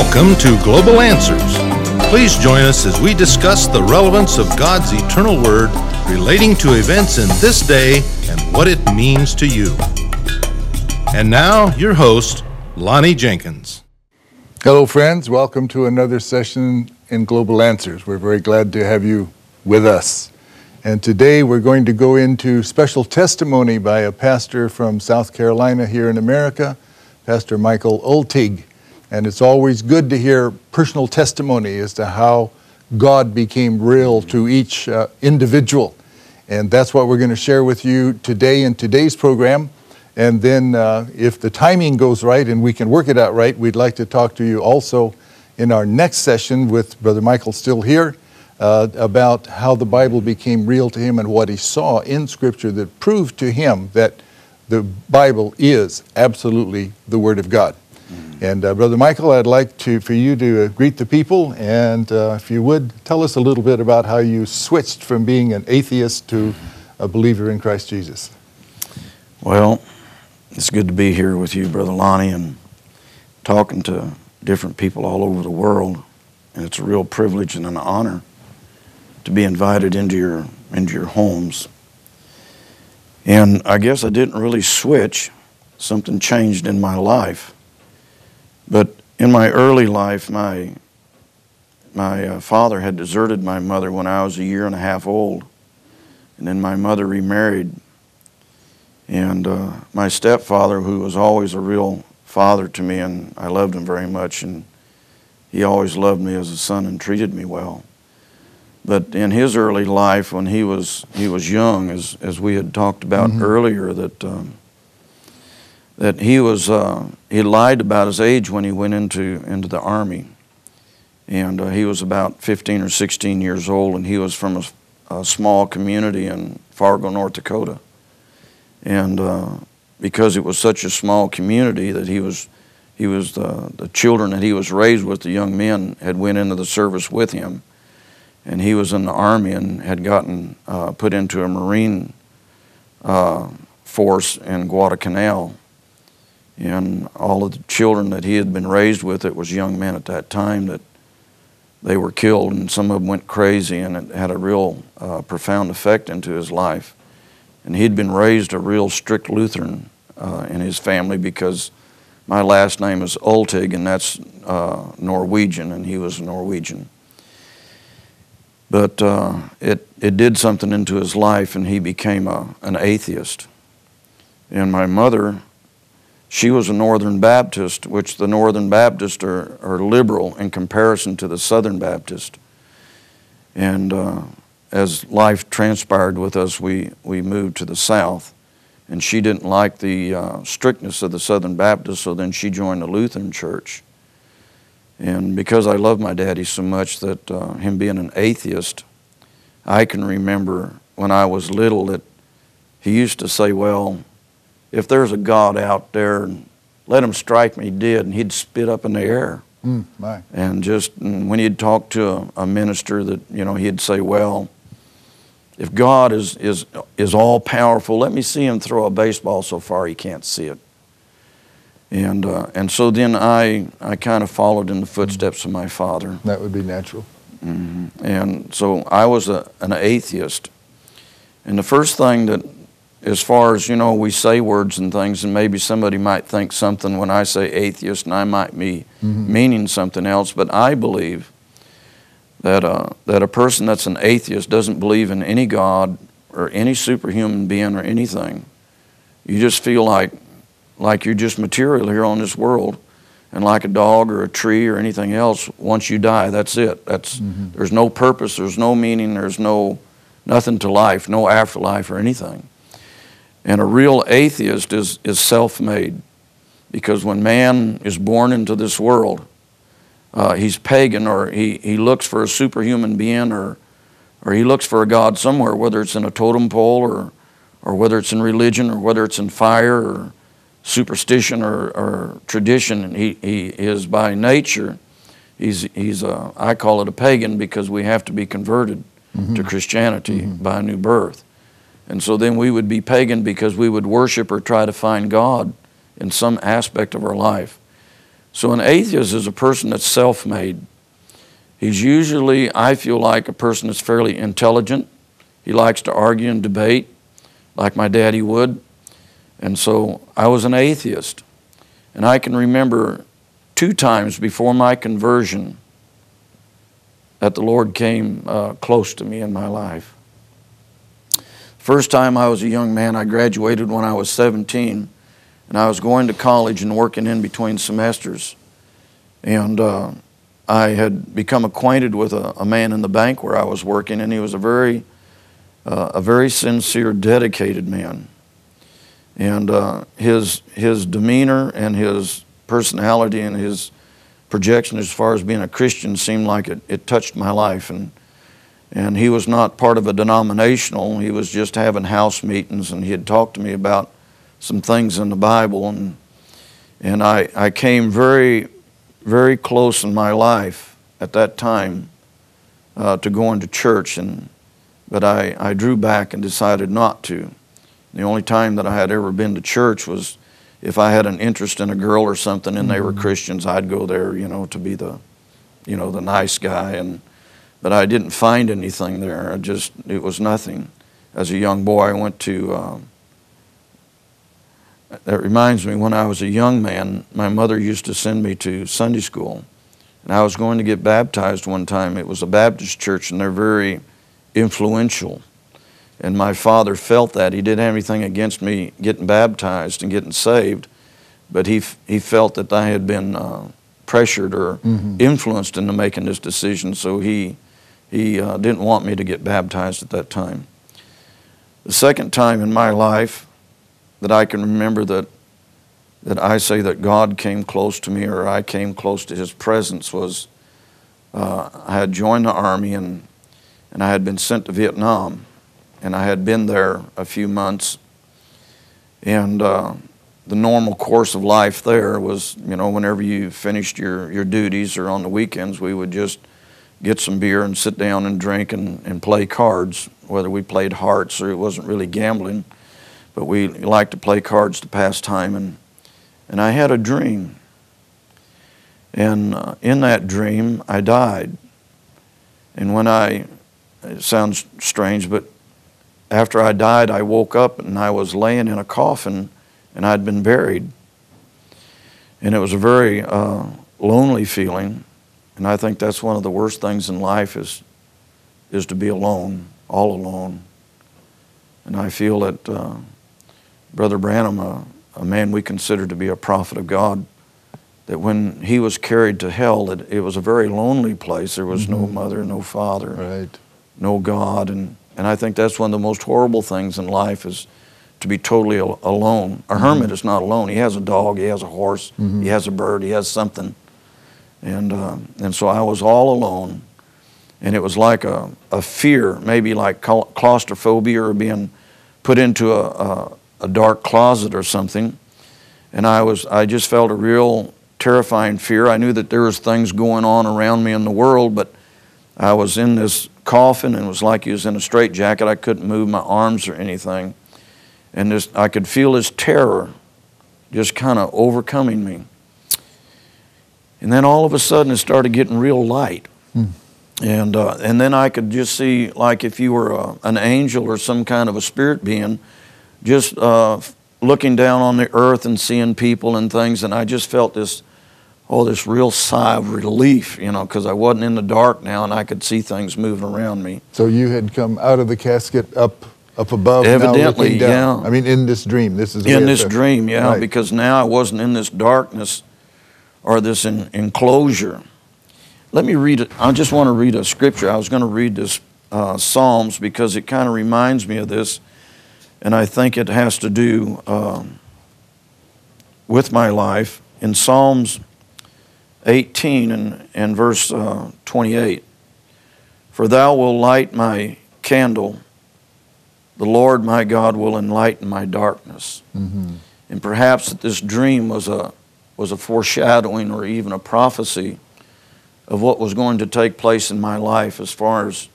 Welcome to Global Answers. Please join us as we discuss the relevance of God's eternal word relating to events in this day and what it means to you. And now, your host, Lonnie Jenkins. Hello, friends. Welcome to another session in Global Answers. We're very glad to have you with us. And today we're going to go into special testimony by a pastor from South Carolina here in America, Pastor Michael Oltig. And it's always good to hear personal testimony as to how God became real to each uh, individual. And that's what we're going to share with you today in today's program. And then, uh, if the timing goes right and we can work it out right, we'd like to talk to you also in our next session with Brother Michael still here uh, about how the Bible became real to him and what he saw in Scripture that proved to him that the Bible is absolutely the Word of God. And uh, Brother Michael, I'd like to for you to uh, greet the people, and uh, if you would tell us a little bit about how you switched from being an atheist to a believer in Christ Jesus. Well, it's good to be here with you, Brother Lonnie, and talking to different people all over the world. And it's a real privilege and an honor to be invited into your into your homes. And I guess I didn't really switch. Something changed in my life. But in my early life, my, my uh, father had deserted my mother when I was a year and a half old. And then my mother remarried. And uh, my stepfather, who was always a real father to me, and I loved him very much, and he always loved me as a son and treated me well. But in his early life, when he was he was young, as as we had talked about mm-hmm. earlier, that um, that he was uh, he lied about his age when he went into into the army, and uh, he was about 15 or 16 years old, and he was from a, a small community in Fargo, North Dakota, and uh, because it was such a small community that he was he was the, the children that he was raised with, the young men had went into the service with him, and he was in the army and had gotten uh, put into a marine uh, force in Guadalcanal and all of the children that he had been raised with it was young men at that time that they were killed and some of them went crazy and it had a real uh, profound effect into his life. And he'd been raised a real strict lutheran uh, in his family because my last name is Oltig and that's uh, norwegian and he was norwegian. But uh, it, it did something into his life and he became a, an atheist. And my mother she was a Northern Baptist, which the Northern Baptists are, are liberal in comparison to the Southern Baptist. And uh, as life transpired with us, we, we moved to the South. And she didn't like the uh, strictness of the Southern Baptist, so then she joined the Lutheran Church. And because I love my daddy so much that uh, him being an atheist, I can remember when I was little that he used to say, Well, if there's a God out there, let him strike me dead, and he'd spit up in the air. Mm, and just and when he'd talk to a, a, minister, that you know he'd say, "Well, if God is is is all powerful, let me see him throw a baseball so far he can't see it." And uh, and so then I I kind of followed in the footsteps of my father. That would be natural. Mm-hmm. And so I was a, an atheist. And the first thing that as far as, you know, we say words and things, and maybe somebody might think something when I say atheist, and I might be mm-hmm. meaning something else, but I believe that, uh, that a person that's an atheist doesn't believe in any God or any superhuman being or anything. You just feel like, like you're just material here on this world. And like a dog or a tree or anything else, once you die, that's it. That's, mm-hmm. There's no purpose, there's no meaning, there's no, nothing to life, no afterlife or anything. And a real atheist is, is self made because when man is born into this world, uh, he's pagan or he, he looks for a superhuman being or, or he looks for a God somewhere, whether it's in a totem pole or, or whether it's in religion or whether it's in fire or superstition or, or tradition. And he, he is by nature, he's, he's a, I call it a pagan because we have to be converted mm-hmm. to Christianity mm-hmm. by a new birth. And so then we would be pagan because we would worship or try to find God in some aspect of our life. So, an atheist is a person that's self made. He's usually, I feel like, a person that's fairly intelligent. He likes to argue and debate, like my daddy would. And so I was an atheist. And I can remember two times before my conversion that the Lord came uh, close to me in my life. First time I was a young man, I graduated when I was 17, and I was going to college and working in between semesters. And uh, I had become acquainted with a, a, man in the bank where I was working, and he was a very, uh, a very sincere, dedicated man. And uh, his, his demeanor and his personality and his projection as far as being a Christian seemed like it, it touched my life. And, and he was not part of a denominational, he was just having house meetings, and he had talked to me about some things in the Bible. And, and I, I came very, very close in my life at that time uh, to going to church, and, but I, I drew back and decided not to. The only time that I had ever been to church was if I had an interest in a girl or something and they were mm-hmm. Christians, I'd go there, you know, to be the, you know, the nice guy. And but I didn't find anything there. I just it was nothing. As a young boy, I went to. Um, that reminds me, when I was a young man, my mother used to send me to Sunday school, and I was going to get baptized one time. It was a Baptist church, and they're very influential. And my father felt that. He didn't have anything against me getting baptized and getting saved, but he, he felt that I had been uh, pressured or mm-hmm. influenced into making this decision, so he, he uh, didn't want me to get baptized at that time. The second time in my life that I can remember that, that I say that God came close to me or I came close to His presence was uh, I had joined the Army and, and I had been sent to Vietnam and I had been there a few months. And uh, the normal course of life there was, you know, whenever you finished your, your duties or on the weekends, we would just get some beer and sit down and drink and, and play cards, whether we played hearts or it wasn't really gambling, but we liked to play cards to pass time. And, and I had a dream. And uh, in that dream, I died. And when I, it sounds strange, but after I died, I woke up and I was laying in a coffin and I'd been buried. And it was a very uh, lonely feeling. And I think that's one of the worst things in life is, is to be alone, all alone. And I feel that uh, Brother Branham, a, a man we consider to be a prophet of God, that when he was carried to hell, that it was a very lonely place. There was mm-hmm. no mother, no father, right. no God, and and I think that's one of the most horrible things in life is to be totally al- alone. A hermit mm-hmm. is not alone. He has a dog, he has a horse, mm-hmm. he has a bird, he has something. And, uh, and so I was all alone. And it was like a, a fear, maybe like claustrophobia or being put into a, a, a dark closet or something. And I, was, I just felt a real terrifying fear. I knew that there was things going on around me in the world, but I was in this coffin and it was like he was in a straitjacket. I couldn't move my arms or anything. And this, I could feel his terror just kind of overcoming me. And then all of a sudden it started getting real light. Hmm. And, uh, and then I could just see, like if you were a, uh, an angel or some kind of a spirit being, just uh, looking down on the earth and seeing people and things. And I just felt this oh, this real sigh of relief, you know, because I wasn't in the dark now and I could see things moving around me. So you had come out of the casket up up above. Evidently, yeah. I mean, in this dream, this is in this dream, yeah, right. because now I wasn't in this darkness or this in, enclosure. Let me read it. I just want to read a scripture. I was going to read this uh, Psalms because it kind of reminds me of this, and I think it has to do um, with my life. In Psalms 18 and, and verse uh, 28. For thou wilt light my candle, the Lord my God will enlighten my darkness. Mm-hmm. And perhaps that this dream was a, was a foreshadowing or even a prophecy of what was going to take place in my life as far as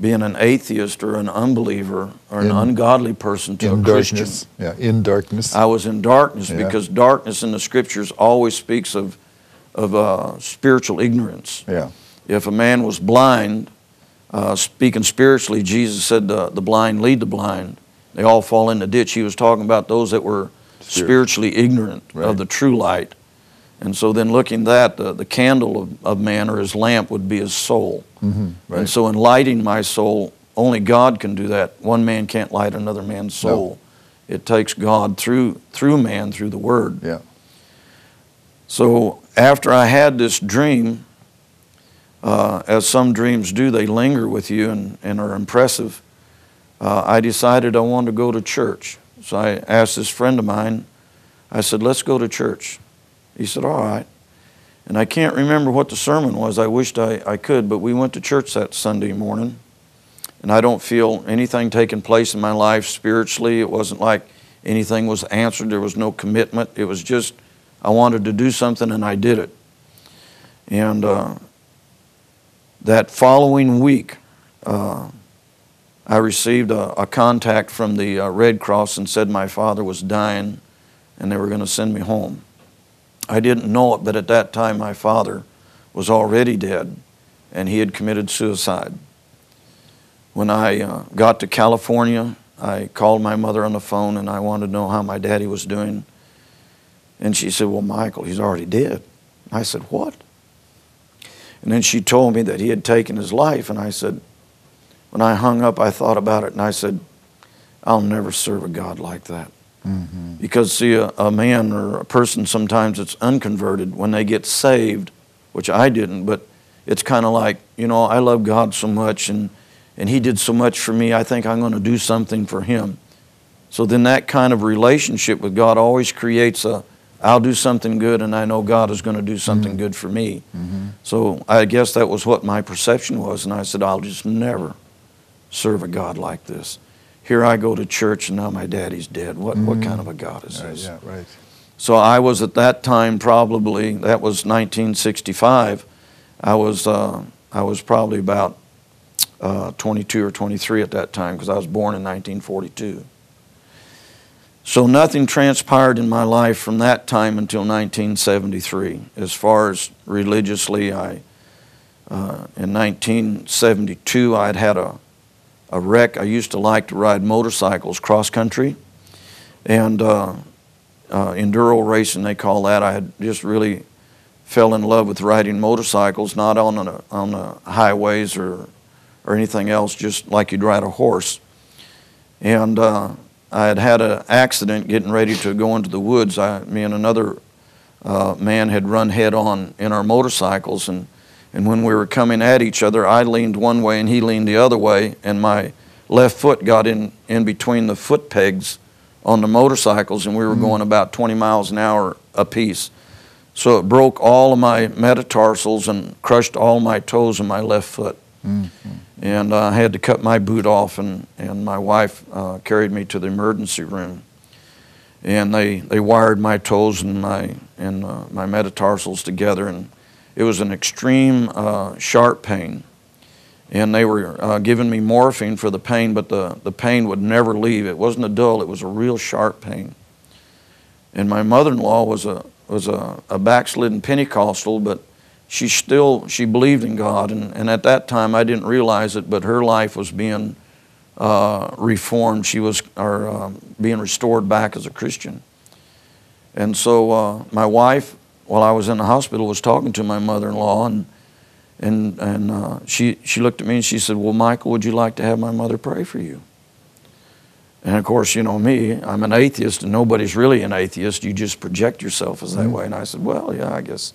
being an atheist or an unbeliever or an in, ungodly person to a Christian. Yeah, in darkness. I was in darkness yeah. because darkness in the scriptures always speaks of of uh, spiritual ignorance. Yeah. If a man was blind, uh, speaking spiritually, Jesus said the, the blind lead the blind. They all fall in the ditch. He was talking about those that were Spirit. spiritually ignorant Right. of the true light. And so then looking at that, the, the candle of, of man or his lamp would be his soul. Mm-hmm. Right. And so in lighting my soul, only God can do that. One man can't light another man's soul. No. It takes God through through man through the word. yeah. So after I had this dream, uh, as some dreams do, they linger with you and, and are impressive. Uh, I decided I wanted to go to church. So I asked this friend of mine, I said, let's go to church. He said, all right. And I can't remember what the sermon was. I wished I, I could, but we went to church that Sunday morning. And I don't feel anything taking place in my life spiritually. It wasn't like anything was answered. There was no commitment. It was just I wanted to do something and I did it. And uh, that following week, uh, I received a, a contact from the uh, Red Cross and said my father was dying and they were going to send me home. I didn't know it, but at that time my father was already dead and he had committed suicide. When I uh, got to California, I called my mother on the phone and I wanted to know how my daddy was doing. And she said, Well, Michael, he's already dead. I said, What? And then she told me that he had taken his life. And I said, When I hung up, I thought about it and I said, I'll never serve a God like that. Mm-hmm. Because, see, a, a man or a person sometimes that's unconverted, when they get saved, which I didn't, but it's kind of like, you know, I love God so much and, and He did so much for me, I think I'm going to do something for Him. So then that kind of relationship with God always creates a, I'll do something good and I know God is going to do something mm-hmm. good for me. Mm-hmm. So I guess that was what my perception was. And I said, I'll just never serve a God like this. Here I go to church and now my daddy's dead. What, what kind of a God is this? yeah, right. So I was at that time probably, that was 1965. I was, uh, I was probably about uh, 22 or 23 at that time because I was born in 1942. So nothing transpired in my life from that time until 1973. As far as religiously, I uh, in 1972 I'd had a a wreck. I used to like to ride motorcycles cross country, and uh, uh, enduro racing they call that. I had just really fell in love with riding motorcycles, not on the on the highways or or anything else, just like you'd ride a horse. And uh, I had had an accident getting ready to go into the woods. I, me and another uh, man had run head on in our motorcycles, and and when we were coming at each other, I leaned one way and he leaned the other way, and my left foot got in in between the foot pegs on the motorcycles, and we were going about 20 miles an hour apiece. So it broke all of my metatarsals and crushed all my toes in my left foot. And uh, I had to cut my boot off, and, and my wife uh, carried me to the emergency room. And they, they wired my toes and my, and, uh, my metatarsals together, and it was an extreme uh, sharp pain. And they were uh, giving me morphine for the pain, but the, the pain would never leave. It wasn't a dull, it was a real sharp pain. And my mother-in-law was a, was a, a backslidden Pentecostal, but she still she believed in God, and, and at that time I didn't realize it, but her life was being uh, reformed. She was or uh, being restored back as a Christian. And so uh, my wife, while I was in the hospital, was talking to my mother-in-law, and and and uh, she she looked at me and she said, "Well, Michael, would you like to have my mother pray for you?" And of course, you know me, I'm an atheist, and nobody's really an atheist. You just project yourself as that way. And I said, "Well, yeah, I guess."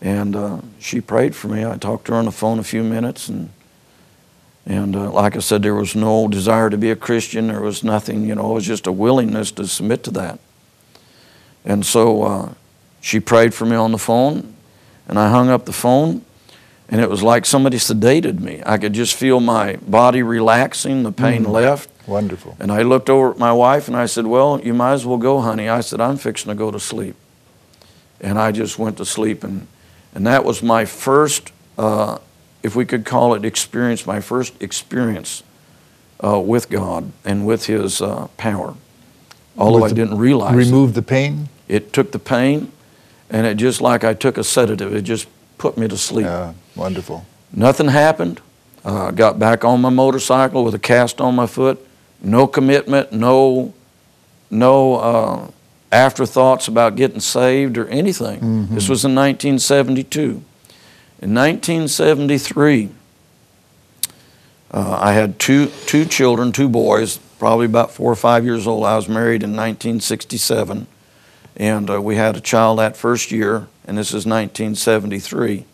And uh, she prayed for me. I talked to her on the phone a few minutes, and and uh, like I said, there was no desire to be a Christian. There was nothing, you know, it was just a willingness to submit to that. And so uh, she prayed for me on the phone, and I hung up the phone, and it was like somebody sedated me. I could just feel my body relaxing, the pain left. Wonderful. And I looked over at my wife and I said, Well, you might as well go, honey. I said, I'm fixing to go to sleep. And I just went to sleep. And, and that was my first, uh, if we could call it experience, my first experience uh, with God and with His uh, power. Although With I didn't realize it. Remove the pain? It took the pain and it just like I took a sedative. It just put me to sleep. Yeah, wonderful. Nothing happened. Uh, got back on my motorcycle with a cast on my foot. No commitment, no, no uh, afterthoughts about getting saved or anything. Mm-hmm. This was in 1972. In 1973, uh, I had two, two children, two boys, probably about four or five years old. I was married in 1967, and uh, we had a child that first year, and this is 1973.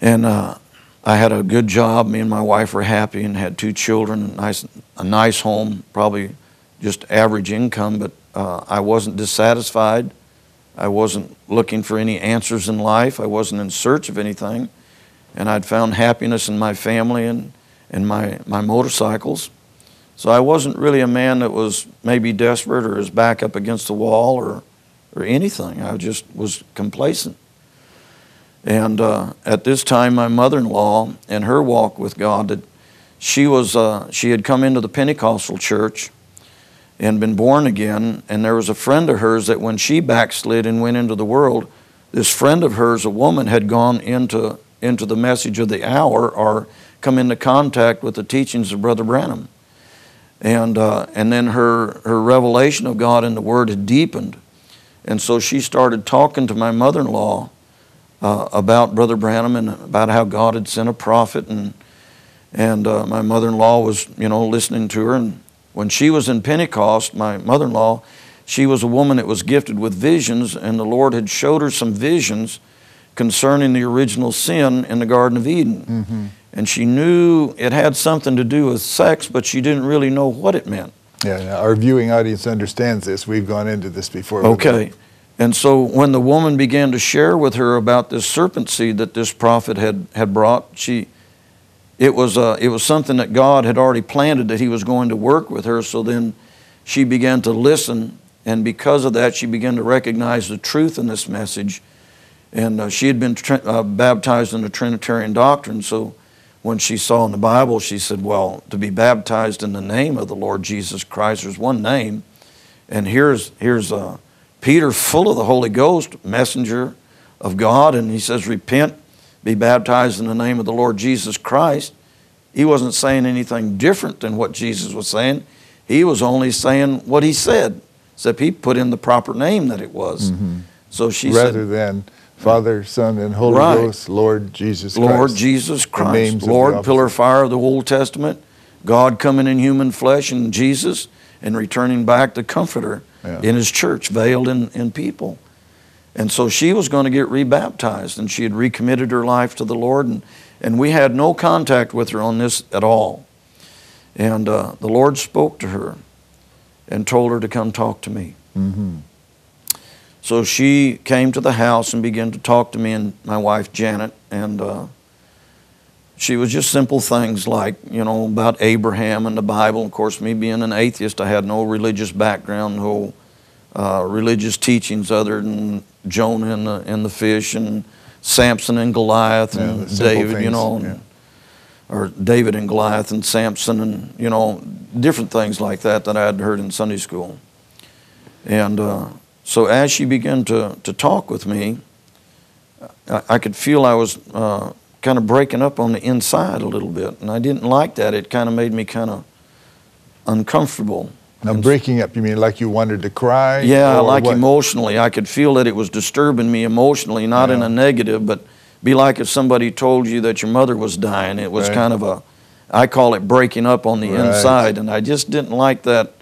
And uh, I had a good job. Me and my wife were happy and had two children, a nice, a nice home, probably just average income, but uh, I wasn't dissatisfied. I wasn't looking for any answers in life. I wasn't in search of anything. And I'd found happiness in my family and, and my, my motorcycles. So I wasn't really a man that was maybe desperate or his back up against the wall or, or anything. I just was complacent. And uh, at this time, my mother-in-law, in her walk with God, that she was uh, she had come into the Pentecostal church and been born again. And there was a friend of hers that when she backslid and went into the world, this friend of hers, a woman, had gone into into the message of the hour or come into contact with the teachings of Brother Branham. And, uh, and then her, her revelation of God in the Word had deepened. And so she started talking to my mother in law uh, about Brother Branham and about how God had sent a prophet. And, and uh, my mother in law was, you know, listening to her. And when she was in Pentecost, my mother in law, she was a woman that was gifted with visions, and the Lord had showed her some visions concerning the original sin in the Garden of Eden. Mm-hmm. And she knew it had something to do with sex, but she didn't really know what it meant. Yeah, our viewing audience understands this. We've gone into this before. Okay. And so when the woman began to share with her about this serpent seed that this prophet had, had brought, she it was uh, it was something that God had already planted that He was going to work with her. So then she began to listen, and because of that, she began to recognize the truth in this message. And uh, she had been tr- uh, baptized in the Trinitarian doctrine, so when she saw in the Bible, she said, Well, to be baptized in the name of the Lord Jesus Christ, there's one name. And here's, here's uh, Peter, full of the Holy Ghost, messenger of God, and he says, Repent, be baptized in the name of the Lord Jesus Christ. He wasn't saying anything different than what Jesus was saying. He was only saying what he said, except he put in the proper name that it was. So she Rather said, than Father, Son, and Holy Right. Ghost, Lord Jesus Christ. Lord Jesus Christ, Lord, pillar fire of the Old Testament, God coming in human flesh and Jesus and returning back the Comforter Yeah. in His church, veiled in, in people. And so she was going to get rebaptized, and she had recommitted her life to the Lord, and, and we had no contact with her on this at all. And uh, the Lord spoke to her and told her to come talk to me. Mhm. So she came to the house and began to talk to me and my wife Janet, and uh, she was just simple things like, you know, about Abraham and the Bible. Of course, me being an atheist, I had no religious background, no uh, religious teachings other than Jonah and the, and the fish and Samson and Goliath and simple David, you things, know, yeah. or David and Goliath and Samson and, you know, different things like that that I had heard in Sunday school. And uh, so as she began to, to talk with me, I, I could feel I was uh, kind of breaking up on the inside a little bit. And I didn't like that. It kind of made me kind of uncomfortable. Now, And- breaking up, you mean like you wanted to cry? yeah, like what? emotionally. I could feel that it was disturbing me emotionally, not in a negative, but be like if somebody told you that your mother was dying. It was Right. kind of a, I call it breaking up on the Right. inside. And I just didn't like that.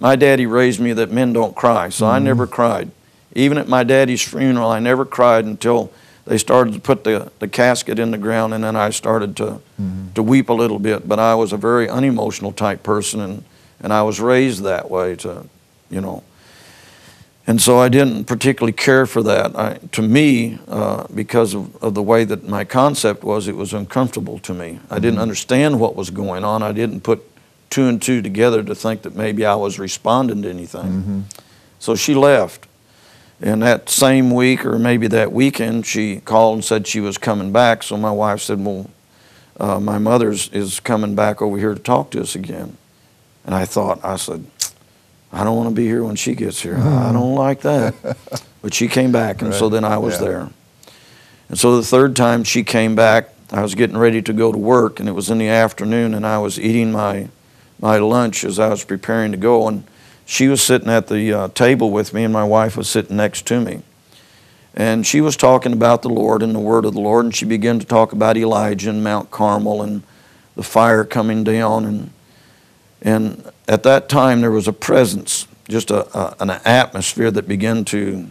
My daddy raised me that men don't cry, so I Mm-hmm. never cried. Even at my daddy's funeral, I never cried until they started to put the, the casket in the ground, and then I started to, Mm-hmm. to weep a little bit. But I was a very unemotional type person, and, and I was raised that way to, you know. And so I didn't particularly care for that. I, to me, uh, because of, of the way that my concept was, it was uncomfortable to me. I didn't understand what was going on. I didn't put two and two together to think that maybe I was responding to anything. So she left. And that same week, or maybe that weekend, she called and said she was coming back. So my wife said, Well, uh, my mother's is coming back over here to talk to us again. And I thought, I said, I don't want to be here when she gets here. I don't like that. But she came back, and so then I was Yeah. there. And so the third time she came back, I was getting ready to go to work, and it was in the afternoon, and I was eating my my lunch as I was preparing to go, and she was sitting at the uh, table with me, and my wife was sitting next to me. And she was talking about the Lord and the Word of the Lord, and she began to talk about Elijah and Mount Carmel and the fire coming down, and and at that time there was a presence, just a, a an atmosphere that began to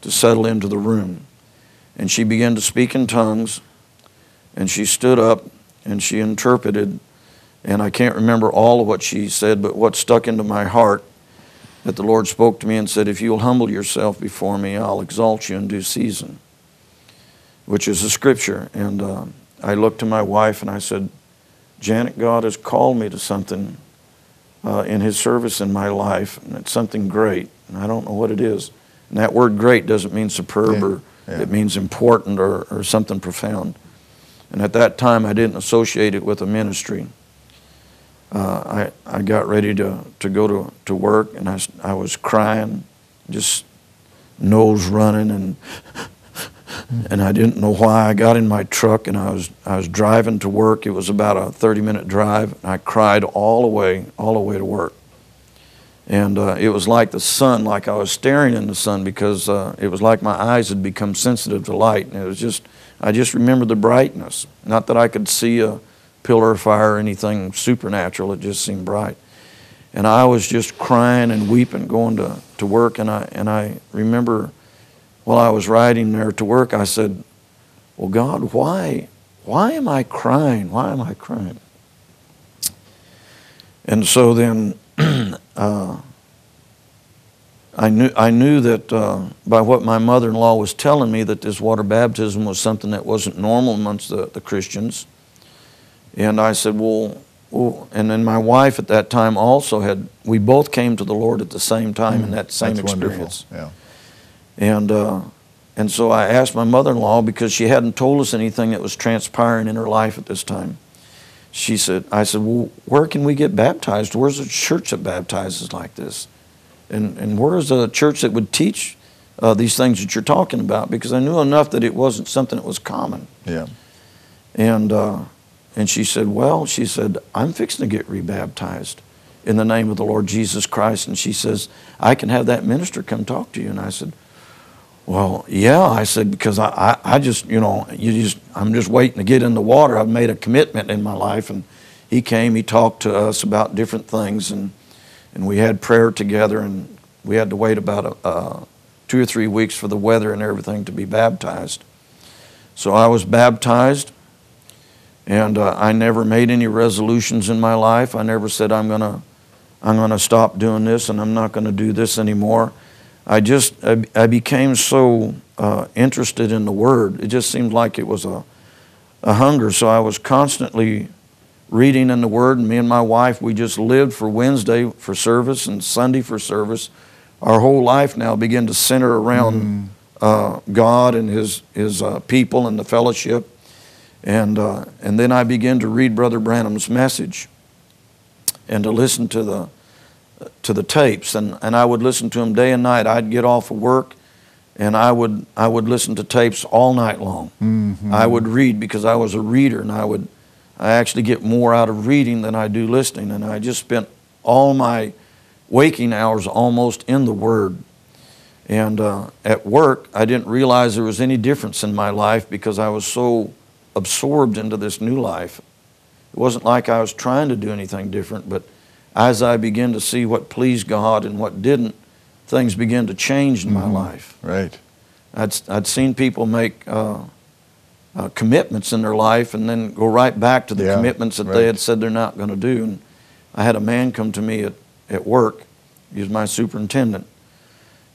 to settle into the room, and she began to speak in tongues, and she stood up and she interpreted and I can't remember all of what she said, but what stuck into my heart that the Lord spoke to me and said, If you'll humble yourself before me, I'll exalt you in due season, which is a scripture. And uh, I looked to my wife and I said, Janet, God has called me to something uh, in His service in my life, and it's something great, and I don't know what it is. And that word great doesn't mean superb Yeah, or yeah. it means important or, or something profound. And at that time, I didn't associate it with a ministry uh, I, I got ready to, to go to, to work and I, I was crying, just nose running and and I didn't know why. I got in my truck and I was I was driving to work. It was about a 30 minute drive. And I cried all the way all the way to work. And uh, it was like the sun, like I was staring in the sun because uh, it was like my eyes had become sensitive to light. And it was just, I just remembered the brightness. Not that I could see a pillar of fire or anything supernatural, it just seemed bright. And I was just crying and weeping going to, to work. And I, and I remember while I was riding there to work, I said, Well, God, why, why am I crying? Why am I crying? And so then uh, I knew I knew that uh, by what my mother-in-law was telling me that this water baptism was something that wasn't normal amongst the, the Christians. And I said, well, well, and then my wife at that time also had. We both came to the Lord at the same time in that same Mm, experience. wonderful. Yeah. And uh, and so I asked my mother-in-law because she hadn't told us anything that was transpiring in her life at this time. She said, I said, well, where can we get baptized? Where's a church that baptizes like this? And and where's a church that would teach uh, these things that you're talking about? Because I knew enough that it wasn't something that was common. Yeah. And uh, and she said, well, she said, I'm fixing to get rebaptized in the name of the Lord Jesus Christ. And she says, I can have that minister come talk to you. And I said, well, yeah. I said, because I, I, I just, you know, you just, I'm just waiting to get in the water. I've made a commitment in my life. And he came, he talked to us about different things. And, and we had prayer together. And we had to wait about a, uh, two or three weeks for the weather and everything to be baptized. So I was baptized. And uh, I never made any resolutions in my life. I never said I'm gonna, I'm gonna stop doing this and I'm not gonna do this anymore. I just, I, I became so uh, interested in the Word. It just seemed like it was a, a hunger. So I was constantly reading in the Word. And me and my wife, we just lived for Wednesday for service and Sunday for service. Our whole life now began to center around uh, God and His His uh, people and the fellowship. And, uh, and then I began to read Brother Branham's message and to listen to the, to the tapes. And, and I would listen to them day and night. I'd get off of work and I would, I would listen to tapes all night long. Mm-hmm. I would read because I was a reader and I would I actually get more out of reading than I do listening. And I just spent all my waking hours almost in the Word. And uh, at work, I didn't realize there was any difference in my life because I was so absorbed into this new life. It wasn't like I was trying to do anything different, but as I began to see what pleased God and what didn't, things began to change in my life. Right. I'd, I'd seen people make uh, uh, commitments in their life and then go right back to the Yeah, commitments that right. they had said they're not going to do. And I had a man come to me at, at work. He was my superintendent.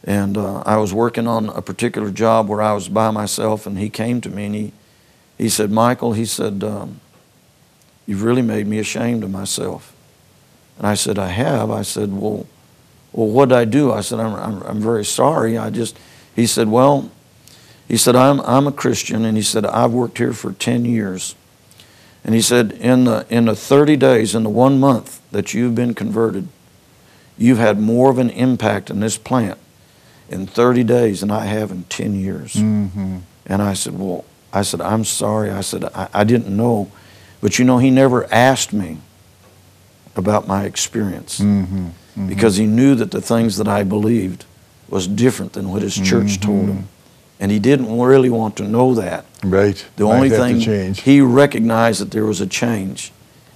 And uh, I was working on a particular job where I was by myself, and he came to me and he, he said, Michael, he said, um, You've really made me ashamed of myself. And I said, I have. I said, Well, well what did I do? I said, I'm, I'm, I'm very sorry. I just, he said, Well, he said, I'm, I'm a Christian, and he said, I've worked here for 10 years. And he said, in the, in the 30 days, in the one month that you've been converted, you've had more of an impact in this plant in 30 days than I have in 10 years. Mm-hmm. And I said, Well, I said, I'm sorry. I said, I, I didn't know. But you know, he never asked me about my experience Mm-hmm. Mm-hmm. because he knew that the things that I believed was different than what his church told Mm-hmm. him. And he didn't really want to know that. Right. The Might only thing he recognized that there was a change.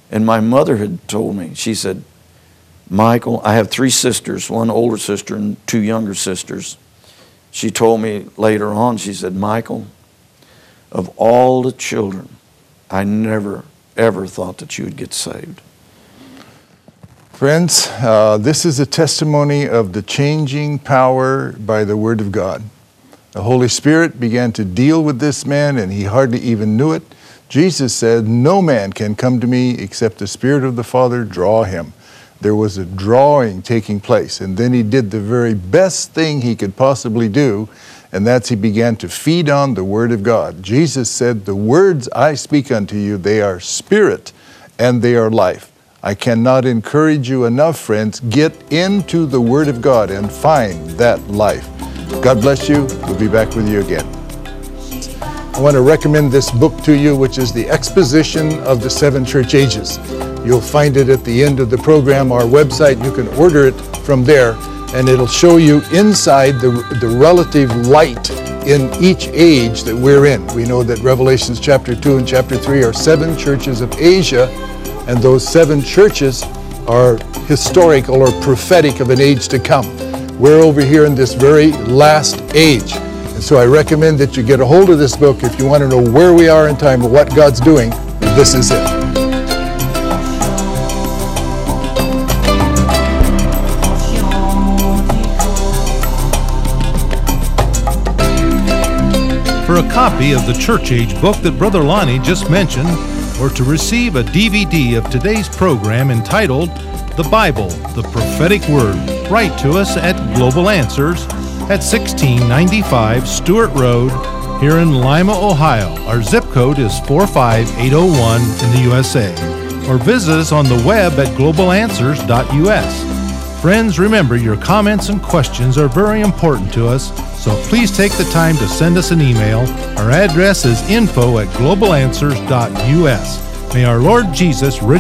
And my mother had told me, she said, Michael, I have three sisters, one older sister and two younger sisters. She told me later on, she said, Michael, of all the children, I never, ever thought that you would get saved. Friends, uh, this is a testimony of the changing power by the Word of God. The Holy Spirit began to deal with this man, and he hardly even knew it. Jesus said, No man can come to me except the Spirit of the Father draw him. There was a drawing taking place, and then he did the very best thing he could possibly do, and that's he began to feed on the Word of God. Jesus said, The words I speak unto you, they are spirit and they are life. I cannot encourage you enough, friends. Get into the Word of God and find that life. God bless you. We'll be back with you again. I want to recommend this book to you, which is The Exposition of the Seven Church Ages. You'll find it at the end of the program, our website. You can order it from there, and it'll show you inside the, the relative light in each age that we're in. We know that Revelations chapter 2 and chapter 3 are seven churches of Asia, and those seven churches are historical or prophetic of an age to come. We're over here in this very last age. And so I recommend that you get a hold of this book if you want to know where we are in time and what God's doing. This is it. A copy of the Church Age book that Brother Lonnie just mentioned, or to receive a DVD of today's program entitled The Bible, the Prophetic Word, write to us at Global Answers at 1695 Stewart Road here in Lima, Ohio. Our zip code is 45801 in the USA. Or visit us on the web at globalanswers.us. Friends, remember your comments and questions are very important to us, so please take the time to send us an email. Our address is info at globalanswers.us. May our Lord Jesus richly